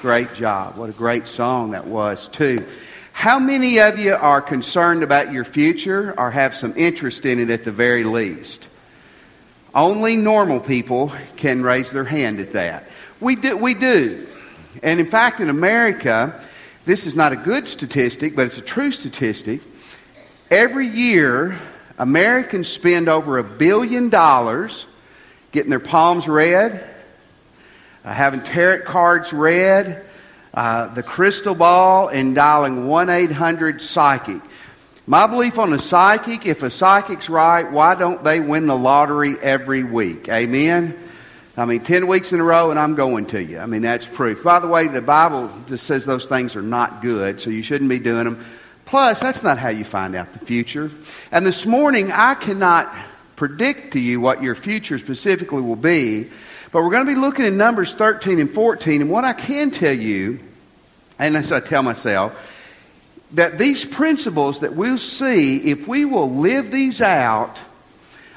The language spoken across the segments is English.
Great job. What a great song that was, too. How many of you are concerned about your future or have some interest in it at the very least? Only normal people can raise their hand at that. We do. We do. And in fact, in America, this is not a good statistic, but it's a true statistic. Every year, Americans spend over a billion dollars getting their palms read, uh, having tarot cards read, uh, the crystal ball, and dialing 1 800 psychic. My belief on a psychic if a psychic's right, why don't they win the lottery every week? Amen? I mean, 10 weeks in a row, and I'm going to you. I mean, that's proof. By the way, the Bible just says those things are not good, so you shouldn't be doing them. Plus, that's not how you find out the future. And this morning, I cannot predict to you what your future specifically will be, but we're going to be looking at Numbers 13 and 14. And what I can tell you, and as I tell myself, that these principles that we'll see, if we will live these out,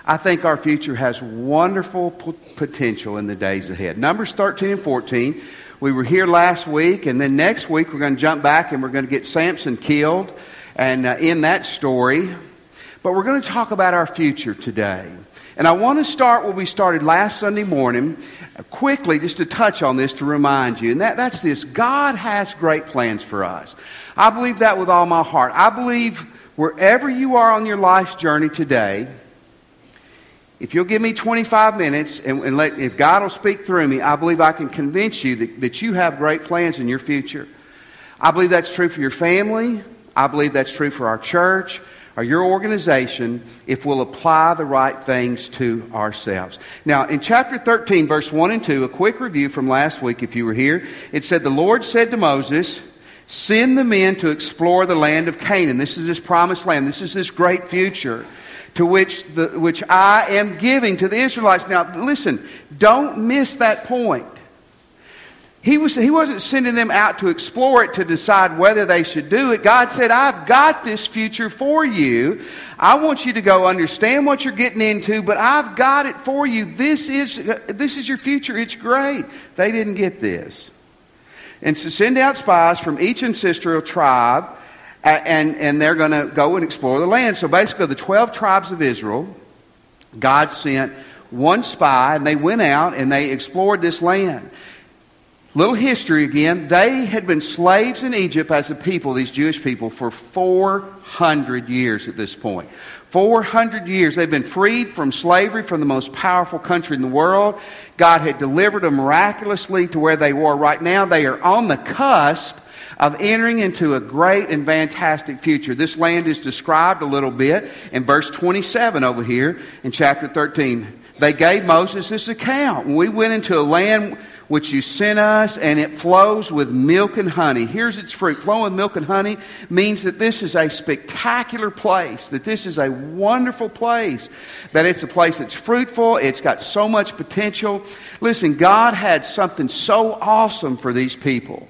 I think our future has wonderful p- potential in the days ahead. Numbers 13 and 14. We were here last week, and then next week we're going to jump back and we're going to get Samson killed and uh, in that story. But we're going to talk about our future today. And I want to start where we started last Sunday morning, quickly, just to touch on this to remind you. And that, that's this God has great plans for us. I believe that with all my heart. I believe wherever you are on your life's journey today, if you'll give me 25 minutes and, and let, if God will speak through me, I believe I can convince you that, that you have great plans in your future. I believe that's true for your family. I believe that's true for our church or your organization if we'll apply the right things to ourselves. Now, in chapter 13, verse 1 and 2, a quick review from last week if you were here, it said, The Lord said to Moses, Send the men to explore the land of Canaan. This is this promised land. This is this great future to which, the, which I am giving to the Israelites. Now, listen, don't miss that point. He, was, he wasn't sending them out to explore it to decide whether they should do it. God said, I've got this future for you. I want you to go understand what you're getting into, but I've got it for you. This is, this is your future. It's great. They didn't get this. And so send out spies from each ancestral tribe, and, and they're going to go and explore the land. So basically, the 12 tribes of Israel, God sent one spy, and they went out and they explored this land. Little history again. They had been slaves in Egypt as a people, these Jewish people, for 400 years at this point. 400 years. They've been freed from slavery from the most powerful country in the world. God had delivered them miraculously to where they were right now. They are on the cusp of entering into a great and fantastic future. This land is described a little bit in verse 27 over here in chapter 13. They gave Moses this account. We went into a land which you sent us, and it flows with milk and honey. Here's its fruit. Flowing with milk and honey means that this is a spectacular place, that this is a wonderful place, that it's a place that's fruitful, it's got so much potential. Listen, God had something so awesome for these people.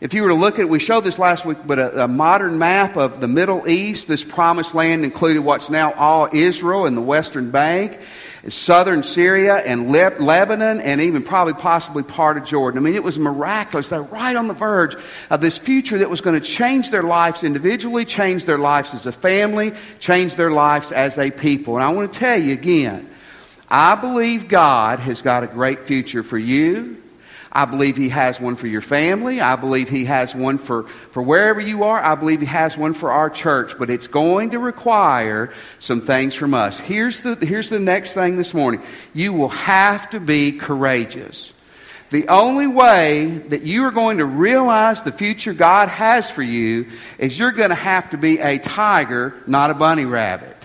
If you were to look at, we showed this last week, but a, a, modern map of the Middle East, this promised land included what's now all Israel and the Western Bank southern Syria and Le- Lebanon and even probably possibly part of Jordan. I mean, it was miraculous. They're right on the verge of this future that was going to change their lives individually, change their lives as a family, change their lives as a people. And I want to tell you again, I believe God has got a great future for you I believe He has one for your family. I believe He has one for, for wherever you are. I believe He has one for our church. But it's going to require some things from us. Here's the, here's the next thing this morning you will have to be courageous. The only way that you are going to realize the future God has for you is you're going to have to be a tiger, not a bunny rabbit.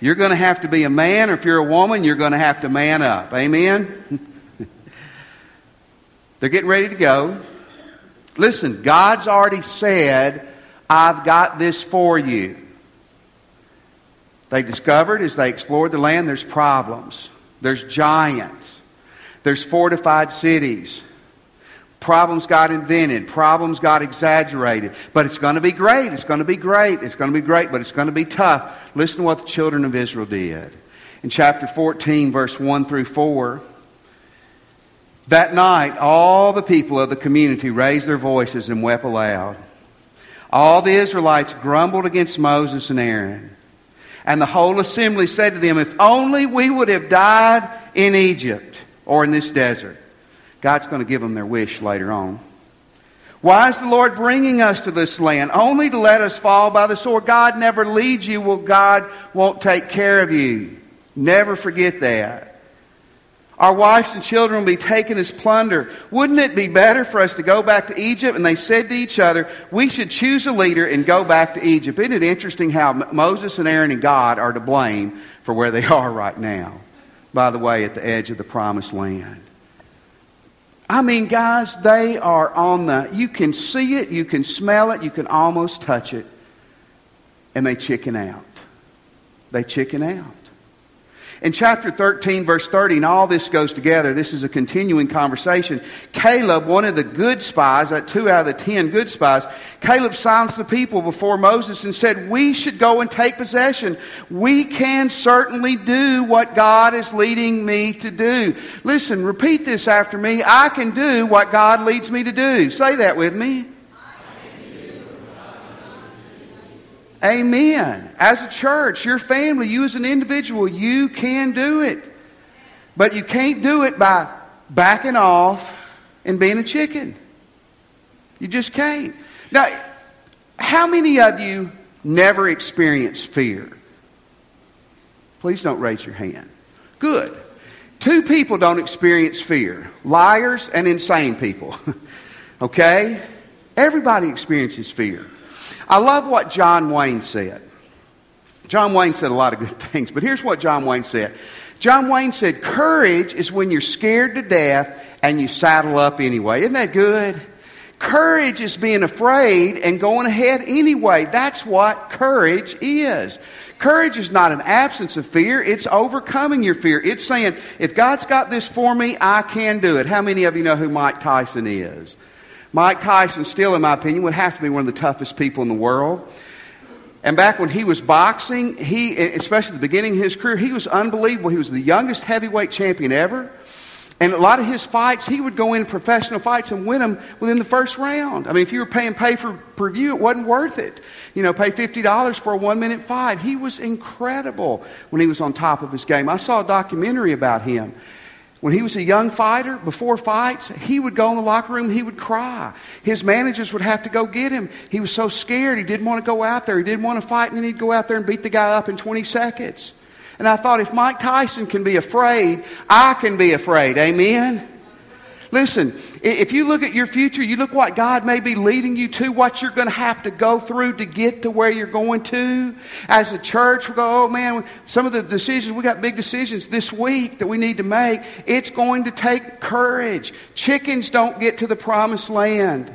You're going to have to be a man, or if you're a woman, you're going to have to man up. Amen? They're getting ready to go. Listen, God's already said, I've got this for you. They discovered as they explored the land there's problems, there's giants, there's fortified cities. Problems got invented, problems got exaggerated. But it's going to be great, it's going to be great, it's going to be great, but it's going to be tough. Listen to what the children of Israel did. In chapter 14, verse 1 through 4, That night, all the people of the community raised their voices and wept aloud. All the Israelites grumbled against Moses and Aaron. And the whole assembly said to them, If only we would have died in Egypt or in this desert. God's going to give them their wish later on. Why is the Lord bringing us to this land? Only to let us fall by the sword. God never leads you. Well, God won't take care of you. Never forget that. Our wives and children will be taken as plunder. Wouldn't it be better for us to go back to Egypt? And they said to each other, We should choose a leader and go back to Egypt. Isn't it interesting how Moses and Aaron and God are to blame for where they are right now? By the way, at the edge of the promised land. I mean, guys, they are on the, you can see it, you can smell it, you can almost touch it, and they chicken out. They chicken out. In chapter 13, verse 30, and all this goes together, this is a continuing conversation. Caleb, one of the good spies, that two out of the ten good spies, Caleb silenced the people before Moses and said, We should go and take possession. We can certainly do what God is leading me to do. Listen, repeat this after me. I can do what God leads me to do. Say that with me. Amen. As a church, your family, you as an individual, you can do it. But you can't do it by backing off and being a chicken. You just can't. Now, how many of you never experience fear? Please don't raise your hand. Good. Two people don't experience fear liars and insane people. okay? Everybody experiences fear. I love what John Wayne said. John Wayne said a lot of good things, but here's what John Wayne said. John Wayne said, Courage is when you're scared to death and you saddle up anyway. Isn't that good? Courage is being afraid and going ahead anyway. That's what courage is. Courage is not an absence of fear, it's overcoming your fear. It's saying, if God's got this for me, I can do it. How many of you know who Mike Tyson is? Mike Tyson, still, in my opinion, would have to be one of the toughest people in the world. And back when he was boxing, he, especially at the beginning of his career, he was unbelievable. He was the youngest heavyweight champion ever. And a lot of his fights, he would go in professional fights and win them within the first round. I mean, if you were paying pay for per view, it wasn't worth it. You know, pay $50 for a one minute fight. He was incredible when he was on top of his game. I saw a documentary about him. When he was a young fighter, before fights, he would go in the locker room, he would cry. His managers would have to go get him. He was so scared, he didn't want to go out there. He didn't want to fight, and then he'd go out there and beat the guy up in 20 seconds. And I thought, if Mike Tyson can be afraid, I can be afraid. Amen? Listen, if you look at your future, you look what God may be leading you to, what you're going to have to go through to get to where you're going to. As a church, we go, oh man, some of the decisions, we got big decisions this week that we need to make. It's going to take courage. Chickens don't get to the promised land.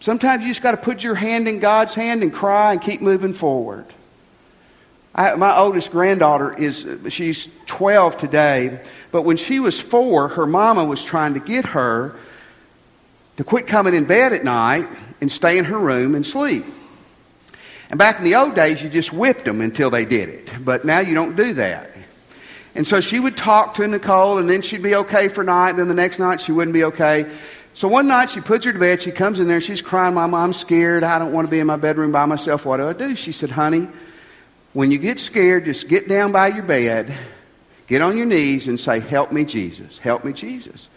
Sometimes you just got to put your hand in God's hand and cry and keep moving forward. I, my oldest granddaughter is, she's 12 today, but when she was four, her mama was trying to get her to quit coming in bed at night and stay in her room and sleep. And back in the old days, you just whipped them until they did it. But now you don't do that. And so she would talk to Nicole, and then she'd be okay for night, and then the next night she wouldn't be okay. So one night she puts her to bed, she comes in there, she's crying, Mama, I'm scared. I don't want to be in my bedroom by myself. What do I do? She said, Honey, when you get scared, just get down by your bed, get on your knees, and say, Help me, Jesus. Help me, Jesus.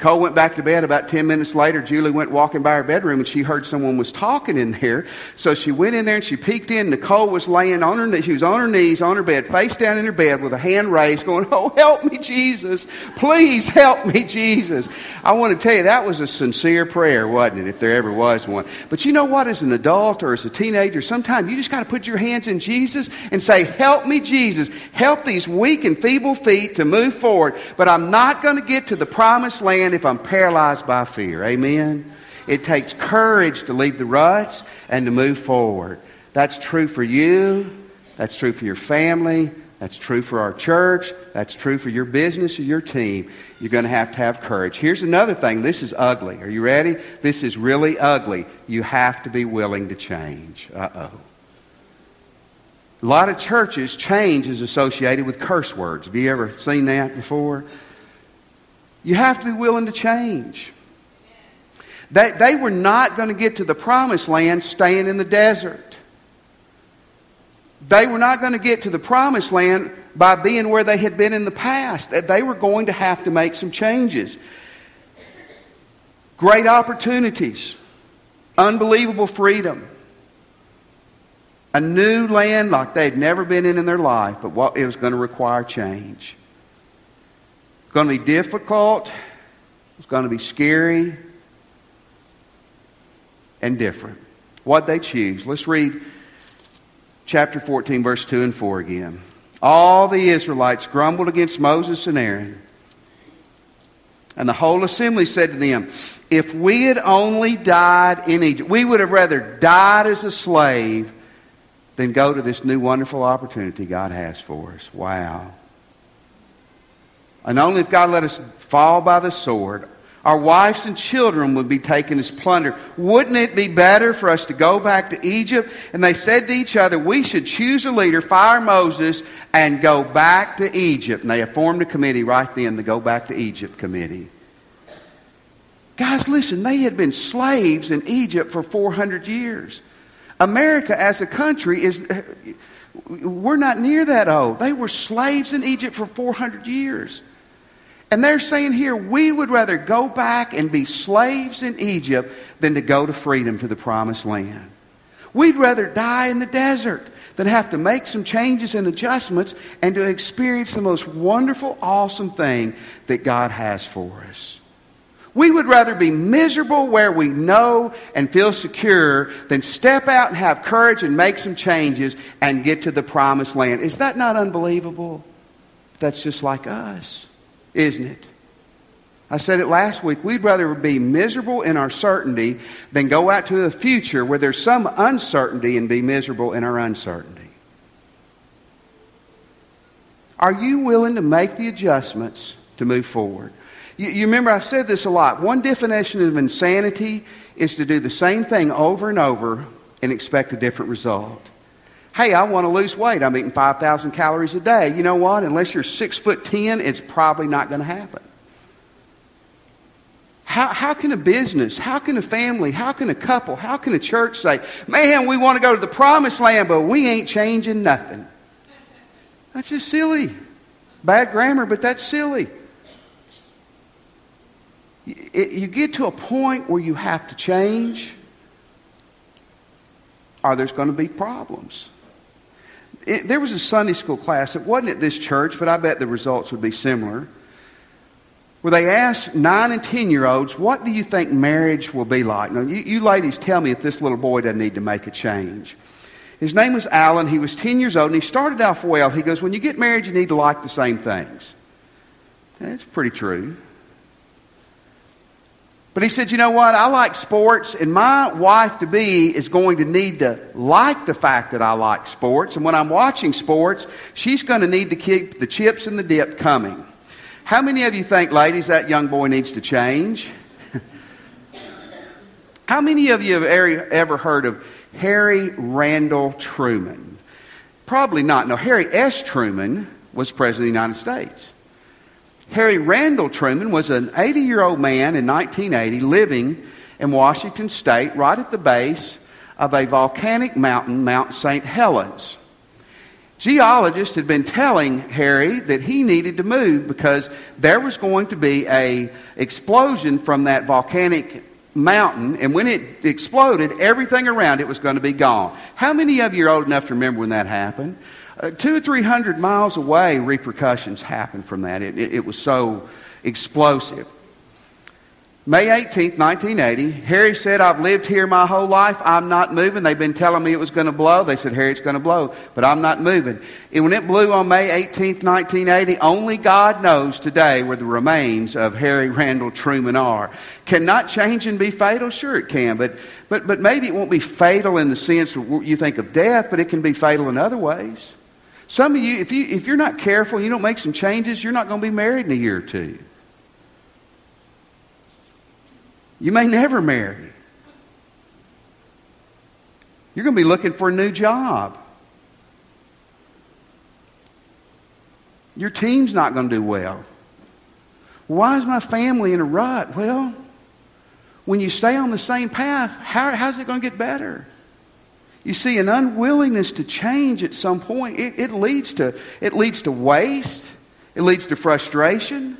Cole went back to bed. About 10 minutes later, Julie went walking by her bedroom and she heard someone was talking in there. So she went in there and she peeked in. Nicole was laying on her knees. She was on her knees on her bed, face down in her bed with a hand raised, going, Oh, help me, Jesus. Please help me, Jesus. I want to tell you, that was a sincere prayer, wasn't it, if there ever was one. But you know what? As an adult or as a teenager, sometimes you just got to put your hands in Jesus and say, Help me, Jesus. Help these weak and feeble feet to move forward. But I'm not going to get to the promised land if I'm paralyzed by fear. Amen? It takes courage to leave the ruts and to move forward. That's true for you. That's true for your family. That's true for our church. That's true for your business or your team. You're going to have to have courage. Here's another thing. This is ugly. Are you ready? This is really ugly. You have to be willing to change. Uh oh. A lot of churches, change is associated with curse words. Have you ever seen that before? You have to be willing to change. They, they were not going to get to the promised land staying in the desert. They were not going to get to the promised land by being where they had been in the past. That They were going to have to make some changes. Great opportunities, unbelievable freedom, a new land like they'd never been in in their life, but what it was going to require change. It's going to be difficult. It's going to be scary and different. What they choose. Let's read chapter 14, verse 2 and 4 again. All the Israelites grumbled against Moses and Aaron. And the whole assembly said to them, If we had only died in Egypt, we would have rather died as a slave than go to this new wonderful opportunity God has for us. Wow. And only if God let us fall by the sword, our wives and children would be taken as plunder. Wouldn't it be better for us to go back to Egypt? And they said to each other, We should choose a leader, fire Moses, and go back to Egypt. And they formed a committee right then, the Go Back to Egypt committee. Guys, listen, they had been slaves in Egypt for 400 years. America as a country is, we're not near that old. They were slaves in Egypt for 400 years. And they're saying here, we would rather go back and be slaves in Egypt than to go to freedom to the promised land. We'd rather die in the desert than have to make some changes and adjustments and to experience the most wonderful, awesome thing that God has for us. We would rather be miserable where we know and feel secure than step out and have courage and make some changes and get to the promised land. Is that not unbelievable? That's just like us isn't it? I said it last week. We'd rather be miserable in our certainty than go out to the future where there's some uncertainty and be miserable in our uncertainty. Are you willing to make the adjustments to move forward? You, you, remember, I've said this a lot. One definition of insanity is to do the same thing over and over and expect a different result. Hey, I want to lose weight. I'm eating 5,000 calories a day. You know what? Unless you're six foot ten, it's probably not going to happen. How, how can a business, how can a family, how can a couple, how can a church say, man, we want to go to the promised land, but we ain't changing nothing? That's just silly. Bad grammar, but that's silly. You get to a point where you have to change, or there's going to be problems it, there was a Sunday school class. It wasn't at this church, but I bet the results would be similar. Where they asked nine and ten year olds, What do you think marriage will be like? Now, you, you ladies tell me if this little boy doesn't need to make a change. His name was Alan. He was 10 years old, and he started off well. He goes, When you get married, you need to like the same things. That's pretty true. But he said, you know what? I like sports, and my wife to be is going to need to like the fact that I like sports. And when I'm watching sports, she's going to need to keep the chips and the dip coming. How many of you think, ladies, that young boy needs to change? How many of you have ever heard of Harry Randall Truman? Probably not. No, Harry S. Truman was President of the United States. Harry Randall Truman was an 80 year old man in 1980 living in Washington State, right at the base of a volcanic mountain, Mount St. Helens. Geologists had been telling Harry that he needed to move because there was going to be a explosion from that volcanic mountain, and when it exploded, everything around it was going to be gone. How many of you are old enough to remember when that happened? Uh, two or three hundred miles away, repercussions happened from that. It, it, it was so explosive. May 18th, 1980, Harry said, I've lived here my whole life. I'm not moving. They've been telling me it was going to blow. They said, Harry, it's going to blow, but I'm not moving. And when it blew on May 18th, 1980, only God knows today where the remains of Harry Randall Truman are. Cannot change and be fatal? Sure it can, but, but, but maybe it won't be fatal in the sense you think of death, but it can be fatal in other ways. Some of you, if, you, if you're not careful, you don't make some changes, you're not going to be married in a year or two. You may never marry. You're going to be looking for a new job. Your team's not going to do well. Why is my family in a rut? Well, when you stay on the same path, how, how's it going to get better? You see, an unwillingness to change at some point, it, it, leads to, it leads to waste, it leads to frustration.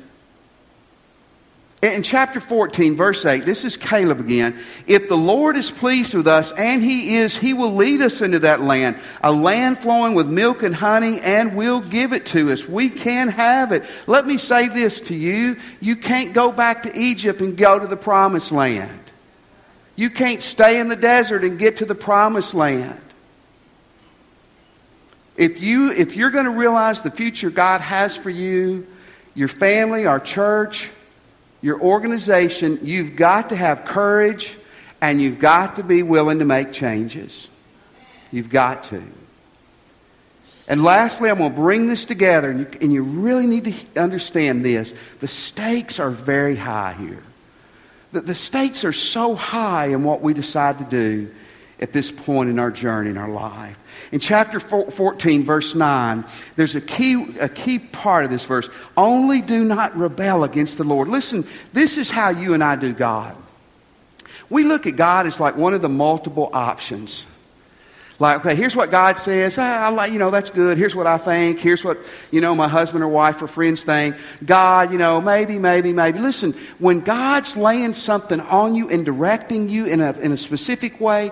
In chapter 14, verse 8, this is Caleb again. If the Lord is pleased with us, and He is, He will lead us into that land, a land flowing with milk and honey, and will give it to us. We can have it. Let me say this to you you can't go back to Egypt and go to the promised land. You can't stay in the desert and get to the promised land. If, you, if you're going to realize the future God has for you, your family, our church, your organization, you've got to have courage and you've got to be willing to make changes. You've got to. And lastly, I'm going to bring this together, and you, and you really need to understand this. The stakes are very high here. The, the stakes are so high in what we decide to do at this point in our journey in our life. In chapter 14, verse 9, there's a key, a key part of this verse. Only do not rebel against the Lord. Listen, this is how you and I do God. We look at God as like one of the multiple options. Like, okay, here's what God says. Ah, I like, you know, that's good. Here's what I think. Here's what, you know, my husband or wife or friends think. God, you know, maybe, maybe, maybe. Listen, when God's laying something on you and directing you in a, in a specific way,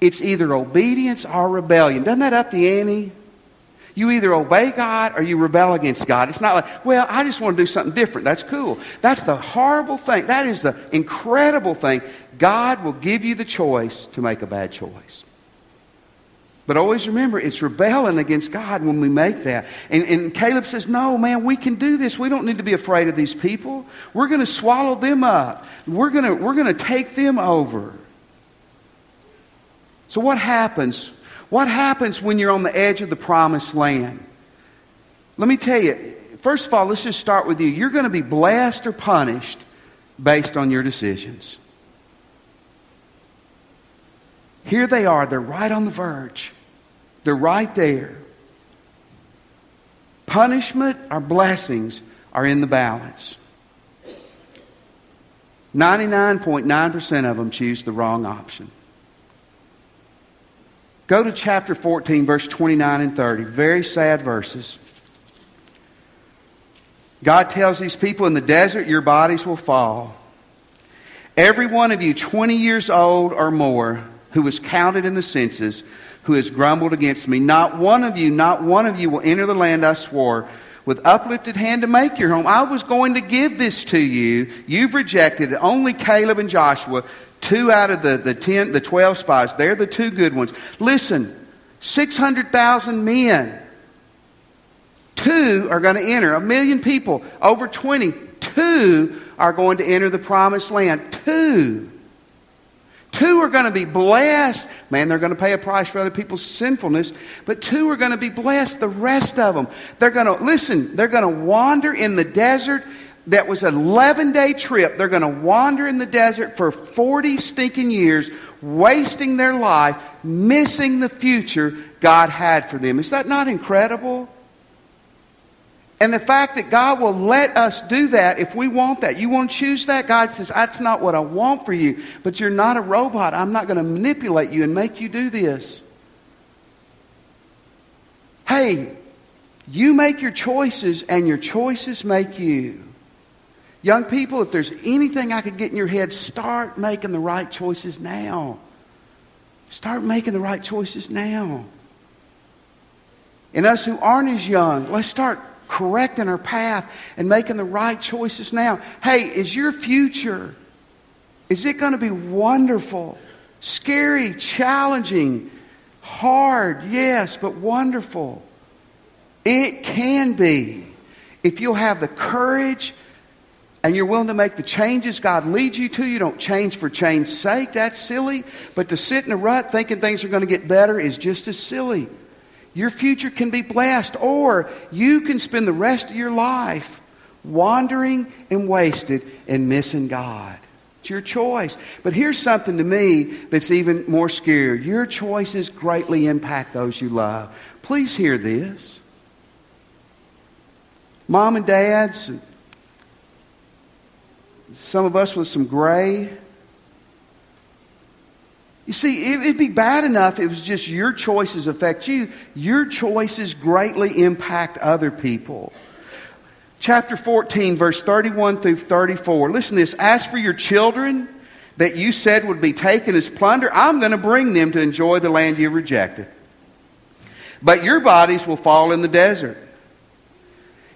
it's either obedience or rebellion. Doesn't that up the ante? You either obey God or you rebel against God. It's not like, well, I just want to do something different. That's cool. That's the horrible thing. That is the incredible thing. God will give you the choice to make a bad choice. But always remember, it's rebelling against God when we make that. And, and, Caleb says, No, man, we can do this. We don't need to be afraid of these people. We're going to swallow them up, we're going to, we're going to take them over. So, what happens? What happens when you're on the edge of the promised land? Let me tell you, first of all, let's just start with you. You're going to be blessed or punished based on your decisions. Here they are, they're right on the verge, they're right there. Punishment or blessings are in the balance. 99.9% of them choose the wrong option. Go to chapter 14, verse 29 and 30. Very sad verses. God tells these people in the desert, your bodies will fall. Every one of you, 20 years old or more, who was counted in the census, who has grumbled against me, not one of you, not one of you will enter the land I swore with uplifted hand to make your home. I was going to give this to you. You've rejected it. Only Caleb and Joshua Two out of the, the, ten, the 12 spies, they're the two good ones. Listen, 600,000 men. Two are going to enter. A million people, over 20. Two are going to enter the promised land. Two. Two are going to be blessed. Man, they're going to pay a price for other people's sinfulness. But two are going to be blessed. The rest of them, they're going to, listen, they're going to wander in the desert that was an 11 day trip. They're going to wander in the desert for 40 stinking years, wasting their life, missing the future God had for them. Is that not incredible? And the fact that God will let us do that if we want that. You want to choose that? God says, That's not what I want for you. But you're not a robot. I'm not going to manipulate you and make you do this. Hey, you make your choices, and your choices make you. Young people, if there's anything I could get in your head, start making the right choices now. Start making the right choices now. And us who aren't as young, let's start correcting our path and making the right choices now. Hey, is your future, is it going to be wonderful, scary, challenging, hard? Yes, but wonderful. It can be if you'll have the courage and you're willing to make the changes God leads you to, you don't change for change's sake. That's silly. But to sit in a rut thinking things are going to get better is just as silly. Your future can be blessed, or you can spend the rest of your life wandering and wasted and missing God. It's your choice. But here's something to me that's even more scary. Your choices greatly impact those you love. Please hear this. Mom and dads, some of us with some gray. You see, it'd be bad enough if it was just your choices affect you. Your choices greatly impact other people. Chapter 14, verse 31 through 34. Listen to this. As for your children that you said would be taken as plunder, I'm going to bring them to enjoy the land you rejected. But your bodies will fall in the desert.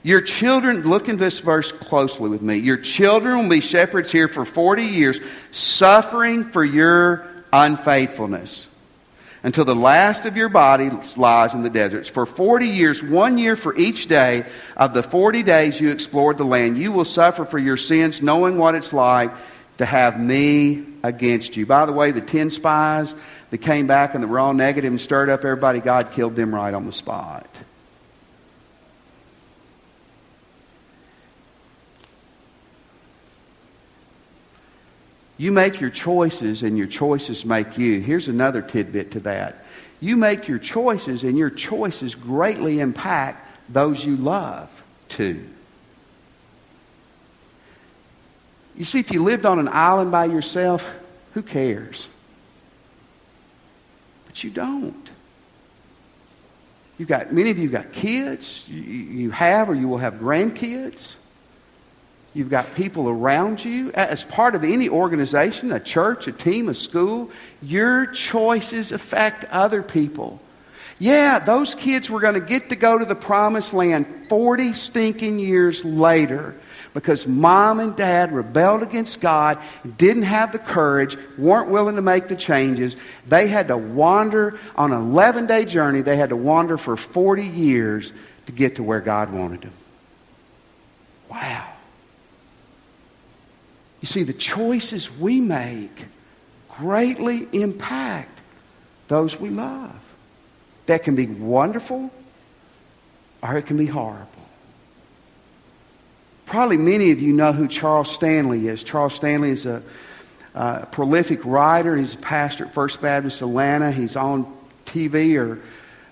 Your children, look in this verse closely with me. Your children will be shepherds here for 40 years, suffering for your unfaithfulness until the last of your body lies in the deserts. For 40 years, one year for each day of the 40 days you explored the land, you will suffer for your sins, knowing what it's like to have me against you. By the way, the 10 spies that came back and that were all negative and stirred up everybody, God killed them right on the spot. You make your choices, and your choices make you. Here's another tidbit to that. You make your choices, and your choices greatly impact those you love too. You see, if you lived on an island by yourself, who cares? But you don't. You've got many of you got kids. You, you have or you will have grandkids. You've got people around you. As part of any organization, a church, a team, a school, your choices affect other people. Yeah, those kids were going to get to go to the promised land 40 stinking years later because mom and dad rebelled against God, didn't have the courage, weren't willing to make the changes. They had to wander on an 11 day journey. They had to wander for 40 years to get to where God wanted them. Wow. You see, the choices we make greatly impact those we love. That can be wonderful or it can be horrible. Probably many of you know who Charles Stanley is. Charles Stanley is a, a prolific writer. He's a pastor at First Baptist Atlanta. He's on TV, or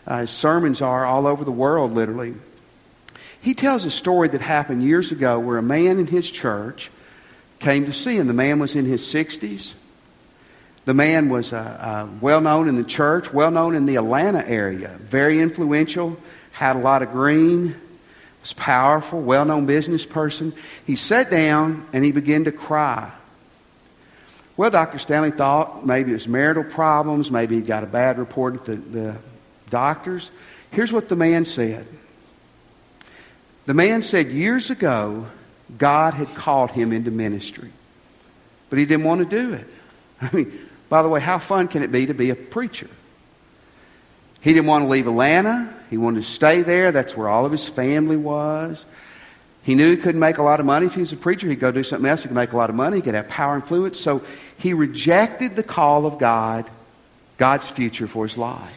uh, his sermons are all over the world, literally. He tells a story that happened years ago where a man in his church came to see him. The man was in his 60s. The man was uh, uh, well known in the church, well known in the Atlanta area, very influential, had a lot of green, was powerful, well known business person. He sat down and he began to cry. Well, Dr. Stanley thought maybe it was marital problems, maybe he got a bad report at the, the doctors. Here's what the man said. The man said years ago, God had called him into ministry. But he didn't want to do it. I mean, by the way, how fun can it be to be a preacher? He didn't want to leave Atlanta. He wanted to stay there. That's where all of his family was. He knew he couldn't make a lot of money if he was a preacher. He'd go do something else. He could make a lot of money. He could have power and influence. So he rejected the call of God, God's future for his life.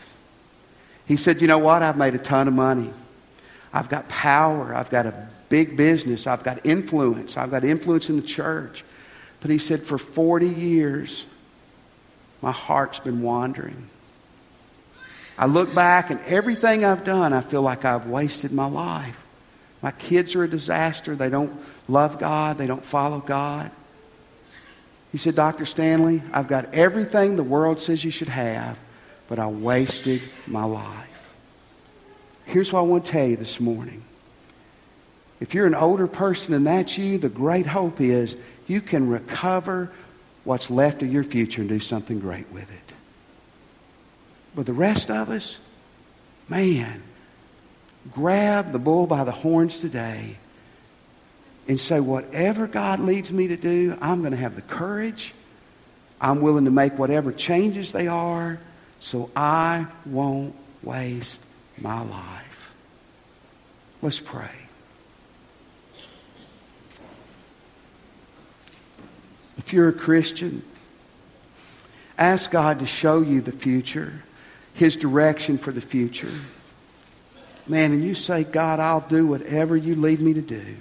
He said, You know what? I've made a ton of money. I've got power. I've got a big business. I've got influence. I've got influence in the church. But he said, for 40 years, my heart's been wandering. I look back and everything I've done, I feel like I've wasted my life. My kids are a disaster. They don't love God, they don't follow God. He said, Dr. Stanley, I've got everything the world says you should have, but I wasted my life. Here's what I want to tell you this morning if you're an older person and that's you, the great hope is you can recover what's left of your future and do something great with it. But the rest of us, man, grab the bull by the horns today and say, whatever God leads me to do, I'm going to have the courage. I'm willing to make whatever changes they are so I won't waste my life. Let's pray. If you're a Christian, ask God to show you the future, His direction for the future. Man, and you say, God, I'll do whatever you lead me to do.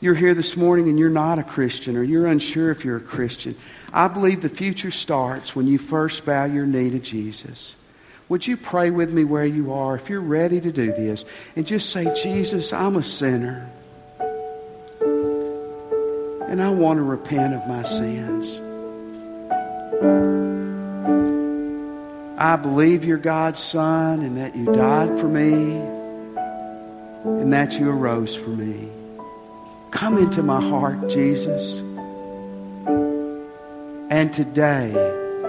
You're here this morning and you're not a Christian or you're unsure if you're a Christian. I believe the future starts when you first bow your knee to Jesus. Would you pray with me where you are if you're ready to do this and just say, Jesus, I'm a sinner. And I want to repent of my sins. I believe you're God's Son and that you died for me and that you arose for me. Come into my heart, Jesus. And today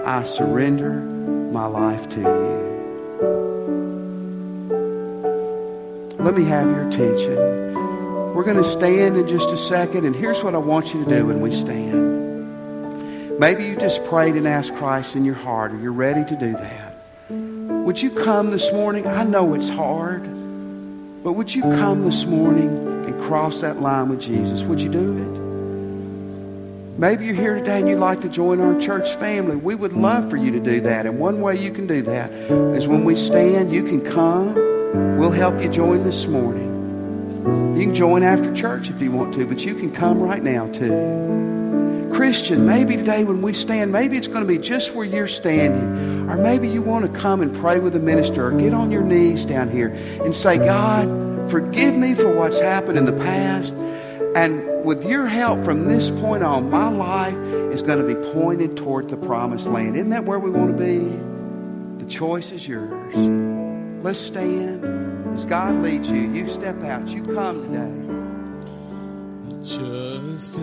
I surrender my life to you. Let me have your attention. We're going to stand in just a second, and here's what I want you to do when we stand. Maybe you just prayed and asked Christ in your heart, or you're ready to do that. Would you come this morning? I know it's hard, but would you come this morning and cross that line with Jesus? Would you do it? Maybe you're here today and you'd like to join our church family. We would love for you to do that. And one way you can do that is when we stand, you can come. We'll help you join this morning. You can join after church if you want to, but you can come right now too. Christian, maybe today when we stand, maybe it's going to be just where you're standing. Or maybe you want to come and pray with a minister or get on your knees down here and say, God, forgive me for what's happened in the past. And with your help from this point on, my life is going to be pointed toward the promised land. Isn't that where we want to be? The choice is yours. Let's stand. As God leads you, you step out. You come today. Just